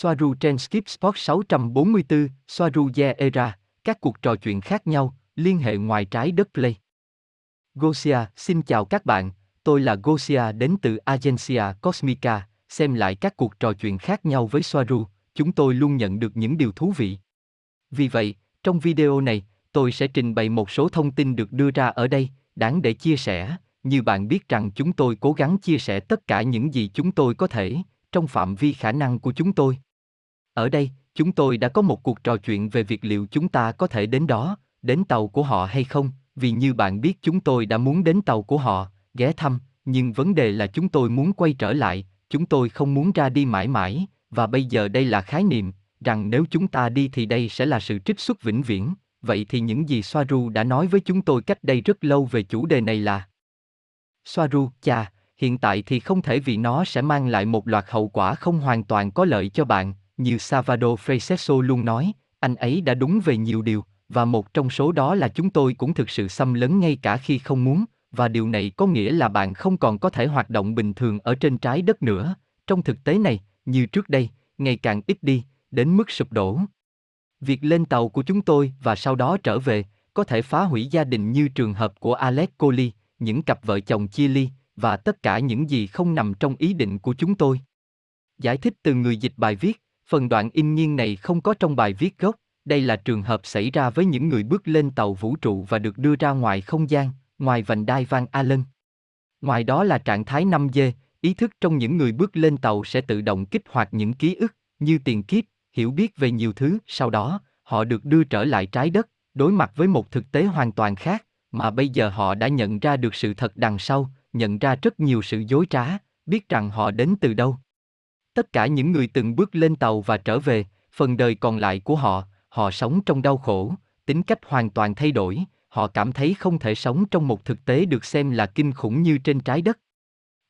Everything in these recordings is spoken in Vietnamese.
Soaru trên Skip Spot 644, Soaru Ye Era, các cuộc trò chuyện khác nhau, liên hệ ngoài trái đất Play. Gosia, xin chào các bạn, tôi là Gosia đến từ Agencia Cosmica, xem lại các cuộc trò chuyện khác nhau với Soaru, chúng tôi luôn nhận được những điều thú vị. Vì vậy, trong video này, tôi sẽ trình bày một số thông tin được đưa ra ở đây, đáng để chia sẻ, như bạn biết rằng chúng tôi cố gắng chia sẻ tất cả những gì chúng tôi có thể, trong phạm vi khả năng của chúng tôi. Ở đây, chúng tôi đã có một cuộc trò chuyện về việc liệu chúng ta có thể đến đó, đến tàu của họ hay không, vì như bạn biết chúng tôi đã muốn đến tàu của họ, ghé thăm, nhưng vấn đề là chúng tôi muốn quay trở lại, chúng tôi không muốn ra đi mãi mãi, và bây giờ đây là khái niệm, rằng nếu chúng ta đi thì đây sẽ là sự trích xuất vĩnh viễn, vậy thì những gì Soaru đã nói với chúng tôi cách đây rất lâu về chủ đề này là Soaru, chà, hiện tại thì không thể vì nó sẽ mang lại một loạt hậu quả không hoàn toàn có lợi cho bạn, như Salvador Francesco luôn nói, anh ấy đã đúng về nhiều điều, và một trong số đó là chúng tôi cũng thực sự xâm lấn ngay cả khi không muốn, và điều này có nghĩa là bạn không còn có thể hoạt động bình thường ở trên trái đất nữa. Trong thực tế này, như trước đây, ngày càng ít đi, đến mức sụp đổ. Việc lên tàu của chúng tôi và sau đó trở về có thể phá hủy gia đình như trường hợp của Alex Coley, những cặp vợ chồng chia ly và tất cả những gì không nằm trong ý định của chúng tôi. Giải thích từ người dịch bài viết, phần đoạn in nhiên này không có trong bài viết gốc, đây là trường hợp xảy ra với những người bước lên tàu vũ trụ và được đưa ra ngoài không gian, ngoài vành đai Van Allen. Ngoài đó là trạng thái 5D, ý thức trong những người bước lên tàu sẽ tự động kích hoạt những ký ức, như tiền kiếp, hiểu biết về nhiều thứ, sau đó, họ được đưa trở lại trái đất, đối mặt với một thực tế hoàn toàn khác, mà bây giờ họ đã nhận ra được sự thật đằng sau, nhận ra rất nhiều sự dối trá, biết rằng họ đến từ đâu. Tất cả những người từng bước lên tàu và trở về, phần đời còn lại của họ, họ sống trong đau khổ, tính cách hoàn toàn thay đổi, họ cảm thấy không thể sống trong một thực tế được xem là kinh khủng như trên trái đất.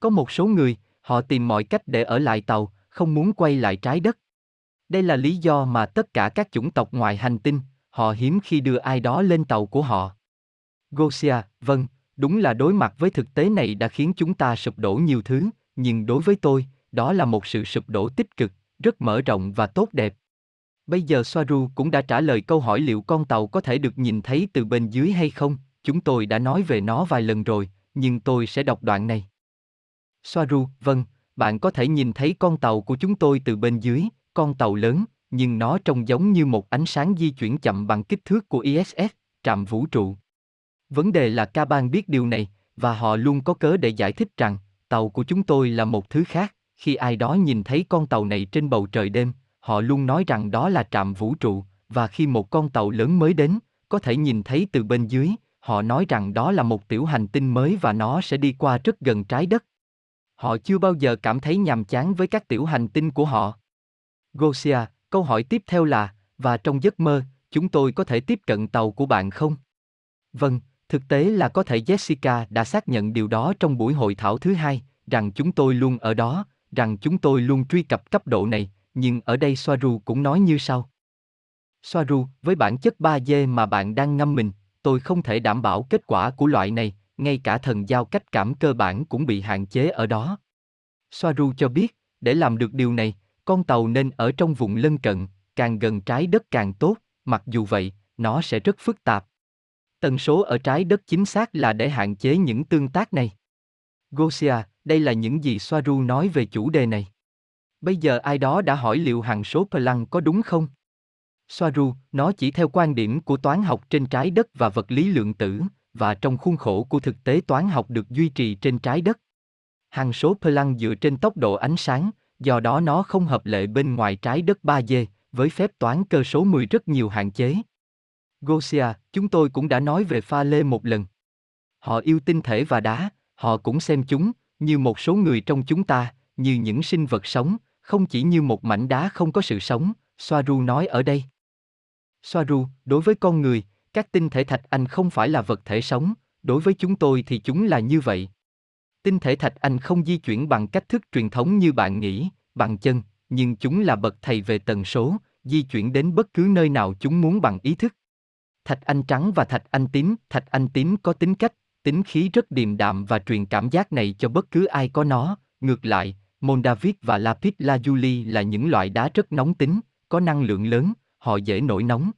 Có một số người, họ tìm mọi cách để ở lại tàu, không muốn quay lại trái đất. Đây là lý do mà tất cả các chủng tộc ngoài hành tinh, họ hiếm khi đưa ai đó lên tàu của họ. Gosia, vâng, đúng là đối mặt với thực tế này đã khiến chúng ta sụp đổ nhiều thứ, nhưng đối với tôi, đó là một sự sụp đổ tích cực, rất mở rộng và tốt đẹp. Bây giờ Soaru cũng đã trả lời câu hỏi liệu con tàu có thể được nhìn thấy từ bên dưới hay không, chúng tôi đã nói về nó vài lần rồi, nhưng tôi sẽ đọc đoạn này. Soaru, vâng, bạn có thể nhìn thấy con tàu của chúng tôi từ bên dưới, con tàu lớn, nhưng nó trông giống như một ánh sáng di chuyển chậm bằng kích thước của ISS, trạm vũ trụ. Vấn đề là Caban biết điều này, và họ luôn có cớ để giải thích rằng, tàu của chúng tôi là một thứ khác, khi ai đó nhìn thấy con tàu này trên bầu trời đêm, họ luôn nói rằng đó là trạm vũ trụ, và khi một con tàu lớn mới đến, có thể nhìn thấy từ bên dưới, họ nói rằng đó là một tiểu hành tinh mới và nó sẽ đi qua rất gần trái đất. Họ chưa bao giờ cảm thấy nhàm chán với các tiểu hành tinh của họ. Gosia, câu hỏi tiếp theo là, và trong giấc mơ, chúng tôi có thể tiếp cận tàu của bạn không? Vâng, thực tế là có thể Jessica đã xác nhận điều đó trong buổi hội thảo thứ hai, rằng chúng tôi luôn ở đó, rằng chúng tôi luôn truy cập cấp độ này, nhưng ở đây Soaru cũng nói như sau. Soaru, với bản chất 3D mà bạn đang ngâm mình, tôi không thể đảm bảo kết quả của loại này, ngay cả thần giao cách cảm cơ bản cũng bị hạn chế ở đó. Soaru cho biết, để làm được điều này, con tàu nên ở trong vùng lân cận, càng gần trái đất càng tốt, mặc dù vậy, nó sẽ rất phức tạp. Tần số ở trái đất chính xác là để hạn chế những tương tác này. Gosia, đây là những gì Soaru nói về chủ đề này. Bây giờ ai đó đã hỏi liệu hằng số Planck có đúng không? Soaru, nó chỉ theo quan điểm của toán học trên trái đất và vật lý lượng tử, và trong khuôn khổ của thực tế toán học được duy trì trên trái đất. Hằng số Planck dựa trên tốc độ ánh sáng, do đó nó không hợp lệ bên ngoài trái đất 3D, với phép toán cơ số 10 rất nhiều hạn chế. Gosia, chúng tôi cũng đã nói về pha lê một lần. Họ yêu tinh thể và đá, họ cũng xem chúng, như một số người trong chúng ta, như những sinh vật sống, không chỉ như một mảnh đá không có sự sống, Soaru nói ở đây. Soaru, đối với con người, các tinh thể thạch anh không phải là vật thể sống, đối với chúng tôi thì chúng là như vậy. Tinh thể thạch anh không di chuyển bằng cách thức truyền thống như bạn nghĩ, bằng chân, nhưng chúng là bậc thầy về tần số, di chuyển đến bất cứ nơi nào chúng muốn bằng ý thức. Thạch anh trắng và thạch anh tím, thạch anh tím có tính cách, tính khí rất điềm đạm và truyền cảm giác này cho bất cứ ai có nó, ngược lại, Mondavit và Lapis Lazuli là những loại đá rất nóng tính, có năng lượng lớn, họ dễ nổi nóng.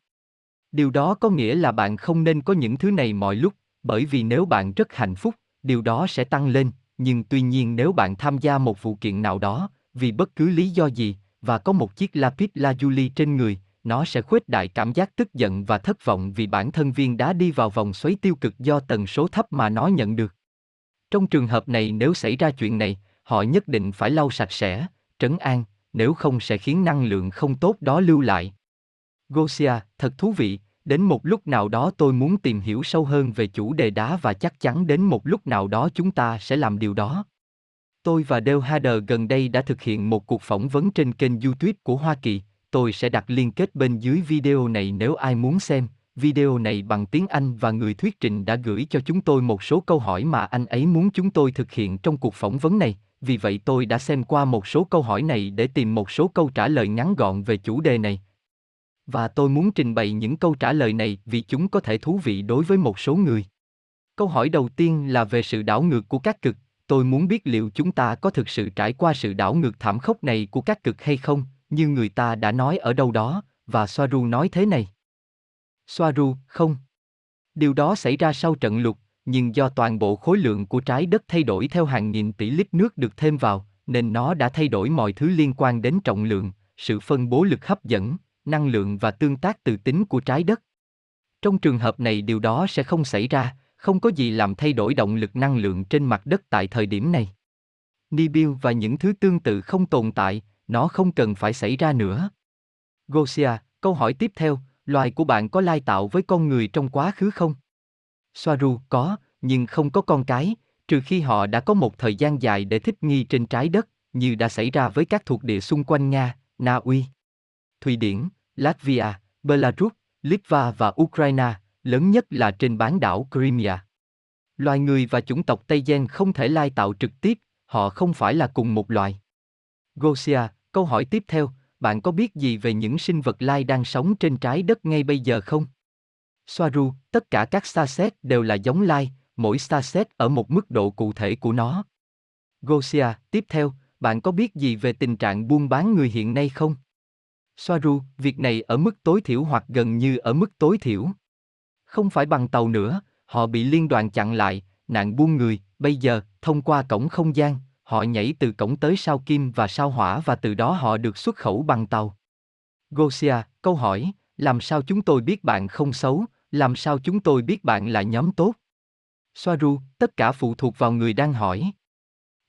Điều đó có nghĩa là bạn không nên có những thứ này mọi lúc, bởi vì nếu bạn rất hạnh phúc, điều đó sẽ tăng lên, nhưng tuy nhiên nếu bạn tham gia một vụ kiện nào đó, vì bất cứ lý do gì, và có một chiếc lapis lazuli trên người, nó sẽ khuếch đại cảm giác tức giận và thất vọng vì bản thân viên đá đi vào vòng xoáy tiêu cực do tần số thấp mà nó nhận được. Trong trường hợp này nếu xảy ra chuyện này, họ nhất định phải lau sạch sẽ, trấn an, nếu không sẽ khiến năng lượng không tốt đó lưu lại. Gosia, thật thú vị, đến một lúc nào đó tôi muốn tìm hiểu sâu hơn về chủ đề đá và chắc chắn đến một lúc nào đó chúng ta sẽ làm điều đó. Tôi và Dale Hader gần đây đã thực hiện một cuộc phỏng vấn trên kênh YouTube của Hoa Kỳ. Tôi sẽ đặt liên kết bên dưới video này nếu ai muốn xem. Video này bằng tiếng Anh và người thuyết trình đã gửi cho chúng tôi một số câu hỏi mà anh ấy muốn chúng tôi thực hiện trong cuộc phỏng vấn này. Vì vậy tôi đã xem qua một số câu hỏi này để tìm một số câu trả lời ngắn gọn về chủ đề này. Và tôi muốn trình bày những câu trả lời này vì chúng có thể thú vị đối với một số người. Câu hỏi đầu tiên là về sự đảo ngược của các cực, tôi muốn biết liệu chúng ta có thực sự trải qua sự đảo ngược thảm khốc này của các cực hay không, như người ta đã nói ở đâu đó, và Soaru nói thế này. Soaru, không. Điều đó xảy ra sau trận lụt, nhưng do toàn bộ khối lượng của trái đất thay đổi theo hàng nghìn tỷ lít nước được thêm vào, nên nó đã thay đổi mọi thứ liên quan đến trọng lượng, sự phân bố lực hấp dẫn, năng lượng và tương tác từ tính của trái đất. Trong trường hợp này điều đó sẽ không xảy ra, không có gì làm thay đổi động lực năng lượng trên mặt đất tại thời điểm này. Nibiu và những thứ tương tự không tồn tại, nó không cần phải xảy ra nữa. Gosia, câu hỏi tiếp theo, loài của bạn có lai tạo với con người trong quá khứ không? Soaru, có, nhưng không có con cái, trừ khi họ đã có một thời gian dài để thích nghi trên trái đất, như đã xảy ra với các thuộc địa xung quanh Nga, Na Uy. Thụy Điển, Latvia, Belarus, Litva và Ukraine, lớn nhất là trên bán đảo Crimea. Loài người và chủng tộc Tây Gen không thể lai tạo trực tiếp, họ không phải là cùng một loài. Gosia, câu hỏi tiếp theo, bạn có biết gì về những sinh vật lai đang sống trên trái đất ngay bây giờ không? Soaru, tất cả các starset đều là giống lai, mỗi starset ở một mức độ cụ thể của nó. Gosia, tiếp theo, bạn có biết gì về tình trạng buôn bán người hiện nay không? Soaru, việc này ở mức tối thiểu hoặc gần như ở mức tối thiểu. Không phải bằng tàu nữa, họ bị liên đoàn chặn lại, nạn buôn người, bây giờ, thông qua cổng không gian, họ nhảy từ cổng tới sao kim và sao hỏa và từ đó họ được xuất khẩu bằng tàu. Gosia, câu hỏi, làm sao chúng tôi biết bạn không xấu, làm sao chúng tôi biết bạn là nhóm tốt? Soaru, tất cả phụ thuộc vào người đang hỏi.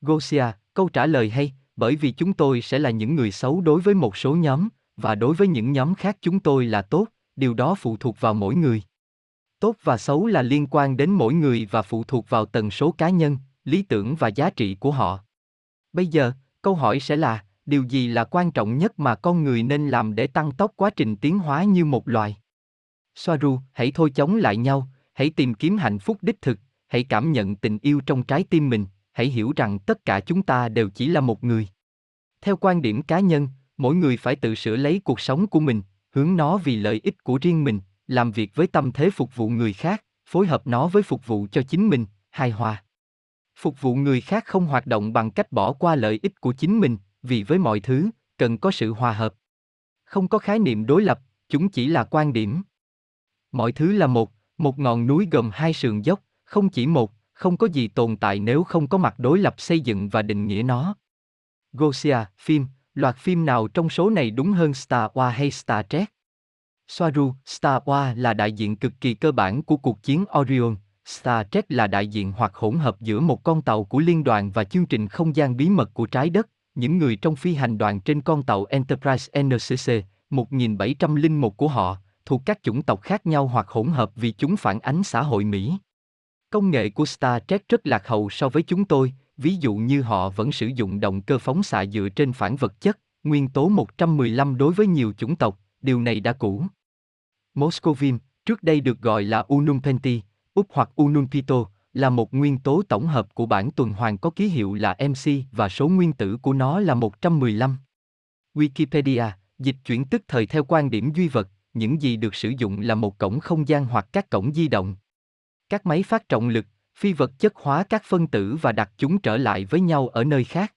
Gosia, câu trả lời hay, bởi vì chúng tôi sẽ là những người xấu đối với một số nhóm, và đối với những nhóm khác chúng tôi là tốt, điều đó phụ thuộc vào mỗi người. Tốt và xấu là liên quan đến mỗi người và phụ thuộc vào tần số cá nhân, lý tưởng và giá trị của họ. Bây giờ, câu hỏi sẽ là, điều gì là quan trọng nhất mà con người nên làm để tăng tốc quá trình tiến hóa như một loài? Soaru, hãy thôi chống lại nhau, hãy tìm kiếm hạnh phúc đích thực, hãy cảm nhận tình yêu trong trái tim mình, hãy hiểu rằng tất cả chúng ta đều chỉ là một người. Theo quan điểm cá nhân, mỗi người phải tự sửa lấy cuộc sống của mình, hướng nó vì lợi ích của riêng mình, làm việc với tâm thế phục vụ người khác, phối hợp nó với phục vụ cho chính mình, hài hòa. Phục vụ người khác không hoạt động bằng cách bỏ qua lợi ích của chính mình, vì với mọi thứ, cần có sự hòa hợp. Không có khái niệm đối lập, chúng chỉ là quan điểm. Mọi thứ là một, một ngọn núi gồm hai sườn dốc, không chỉ một, không có gì tồn tại nếu không có mặt đối lập xây dựng và định nghĩa nó. Gosia, phim, loạt phim nào trong số này đúng hơn Star Wars hay Star Trek? Soaru, Star Wars là đại diện cực kỳ cơ bản của cuộc chiến Orion, Star Trek là đại diện hoặc hỗn hợp giữa một con tàu của liên đoàn và chương trình không gian bí mật của trái đất, những người trong phi hành đoàn trên con tàu Enterprise NCC, 1701 của họ, thuộc các chủng tộc khác nhau hoặc hỗn hợp vì chúng phản ánh xã hội Mỹ. Công nghệ của Star Trek rất lạc hậu so với chúng tôi, ví dụ như họ vẫn sử dụng động cơ phóng xạ dựa trên phản vật chất, nguyên tố 115 đối với nhiều chủng tộc, điều này đã cũ. Moscovim, trước đây được gọi là Unumpenti, Úc hoặc Ununpito, là một nguyên tố tổng hợp của bản tuần hoàn có ký hiệu là MC và số nguyên tử của nó là 115. Wikipedia, dịch chuyển tức thời theo quan điểm duy vật, những gì được sử dụng là một cổng không gian hoặc các cổng di động. Các máy phát trọng lực, phi vật chất hóa các phân tử và đặt chúng trở lại với nhau ở nơi khác.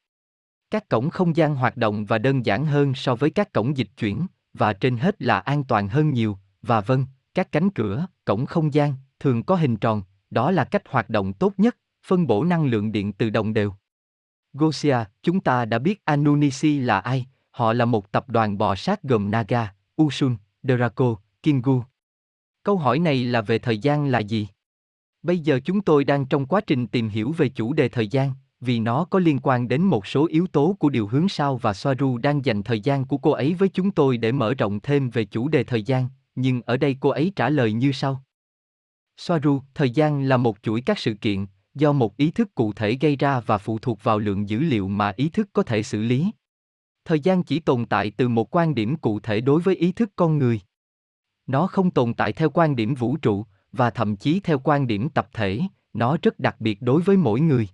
Các cổng không gian hoạt động và đơn giản hơn so với các cổng dịch chuyển, và trên hết là an toàn hơn nhiều, và vâng, các cánh cửa, cổng không gian, thường có hình tròn, đó là cách hoạt động tốt nhất, phân bổ năng lượng điện từ đồng đều. Gosia, chúng ta đã biết Anunnaki là ai, họ là một tập đoàn bò sát gồm Naga, Usun, Draco, Kingu. Câu hỏi này là về thời gian là gì? Bây giờ chúng tôi đang trong quá trình tìm hiểu về chủ đề thời gian, vì nó có liên quan đến một số yếu tố của điều hướng sao và Soaru đang dành thời gian của cô ấy với chúng tôi để mở rộng thêm về chủ đề thời gian, nhưng ở đây cô ấy trả lời như sau. Soaru, thời gian là một chuỗi các sự kiện, do một ý thức cụ thể gây ra và phụ thuộc vào lượng dữ liệu mà ý thức có thể xử lý. Thời gian chỉ tồn tại từ một quan điểm cụ thể đối với ý thức con người. Nó không tồn tại theo quan điểm vũ trụ, và thậm chí theo quan điểm tập thể, nó rất đặc biệt đối với mỗi người.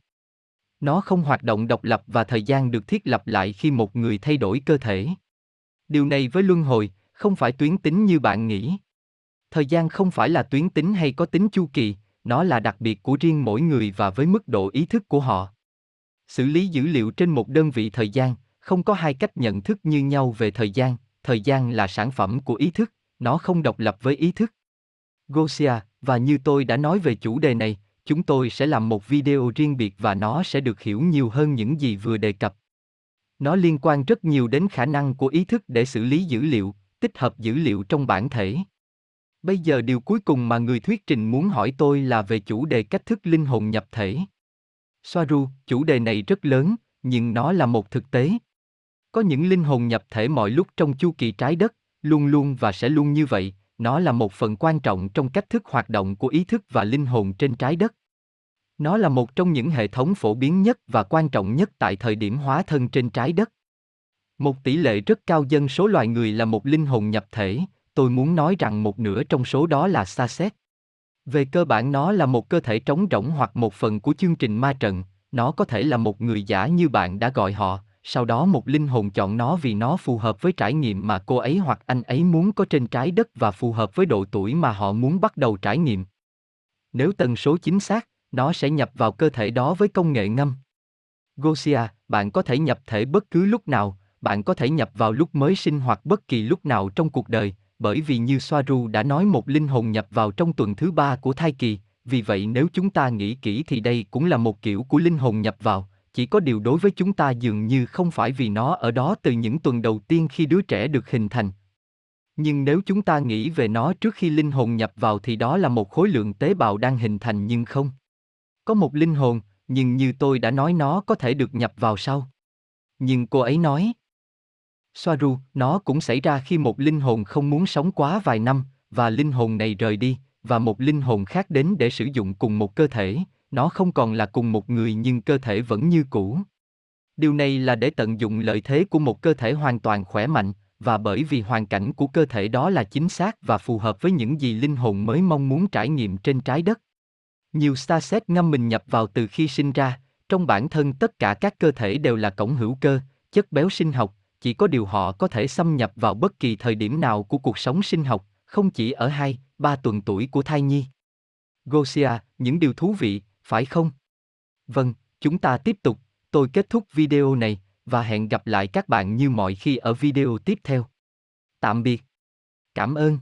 Nó không hoạt động độc lập và thời gian được thiết lập lại khi một người thay đổi cơ thể. Điều này với luân hồi, không phải tuyến tính như bạn nghĩ. Thời gian không phải là tuyến tính hay có tính chu kỳ, nó là đặc biệt của riêng mỗi người và với mức độ ý thức của họ. Xử lý dữ liệu trên một đơn vị thời gian, không có hai cách nhận thức như nhau về thời gian, thời gian là sản phẩm của ý thức, nó không độc lập với ý thức. Gosia, và như tôi đã nói về chủ đề này, chúng tôi sẽ làm một video riêng biệt và nó sẽ được hiểu nhiều hơn những gì vừa đề cập. Nó liên quan rất nhiều đến khả năng của ý thức để xử lý dữ liệu, tích hợp dữ liệu trong bản thể. Bây giờ điều cuối cùng mà người thuyết trình muốn hỏi tôi là về chủ đề cách thức linh hồn nhập thể. Soaru, chủ đề này rất lớn, nhưng nó là một thực tế. Có những linh hồn nhập thể mọi lúc trong chu kỳ trái đất, luôn luôn và sẽ luôn như vậy, nó là một phần quan trọng trong cách thức hoạt động của ý thức và linh hồn trên trái đất. Nó là một trong những hệ thống phổ biến nhất và quan trọng nhất tại thời điểm hóa thân trên trái đất. Một tỷ lệ rất cao dân số loài người là một linh hồn nhập thể, tôi muốn nói rằng một nửa trong số đó là xa xét. Về cơ bản nó là một cơ thể trống rỗng hoặc một phần của chương trình ma trận, nó có thể là một người giả như bạn đã gọi họ, sau đó một linh hồn chọn nó vì nó phù hợp với trải nghiệm mà cô ấy hoặc anh ấy muốn có trên trái đất và phù hợp với độ tuổi mà họ muốn bắt đầu trải nghiệm. Nếu tần số chính xác, nó sẽ nhập vào cơ thể đó với công nghệ ngâm. Gosia, bạn có thể nhập thể bất cứ lúc nào, bạn có thể nhập vào lúc mới sinh hoặc bất kỳ lúc nào trong cuộc đời, bởi vì như Soaru đã nói một linh hồn nhập vào trong tuần thứ ba của thai kỳ, vì vậy nếu chúng ta nghĩ kỹ thì đây cũng là một kiểu của linh hồn nhập vào, chỉ có điều đối với chúng ta dường như không phải vì nó ở đó từ những tuần đầu tiên khi đứa trẻ được hình thành. Nhưng nếu chúng ta nghĩ về nó trước khi linh hồn nhập vào thì đó là một khối lượng tế bào đang hình thành nhưng không. Có một linh hồn, nhưng như tôi đã nói nó có thể được nhập vào sau. Nhưng cô ấy nói, Soaru, nó cũng xảy ra khi một linh hồn không muốn sống quá vài năm, và linh hồn này rời đi, và một linh hồn khác đến để sử dụng cùng một cơ thể, nó không còn là cùng một người nhưng cơ thể vẫn như cũ. Điều này là để tận dụng lợi thế của một cơ thể hoàn toàn khỏe mạnh, và bởi vì hoàn cảnh của cơ thể đó là chính xác và phù hợp với những gì linh hồn mới mong muốn trải nghiệm trên trái đất. Nhiều Starset ngâm mình nhập vào từ khi sinh ra, trong bản thân tất cả các cơ thể đều là cổng hữu cơ, chất béo sinh học, chỉ có điều họ có thể xâm nhập vào bất kỳ thời điểm nào của cuộc sống sinh học, không chỉ ở 2, 3 tuần tuổi của thai nhi. Gosia, những điều thú vị, phải không? Vâng, chúng ta tiếp tục, tôi kết thúc video này, và hẹn gặp lại các bạn như mọi khi ở video tiếp theo. Tạm biệt. Cảm ơn.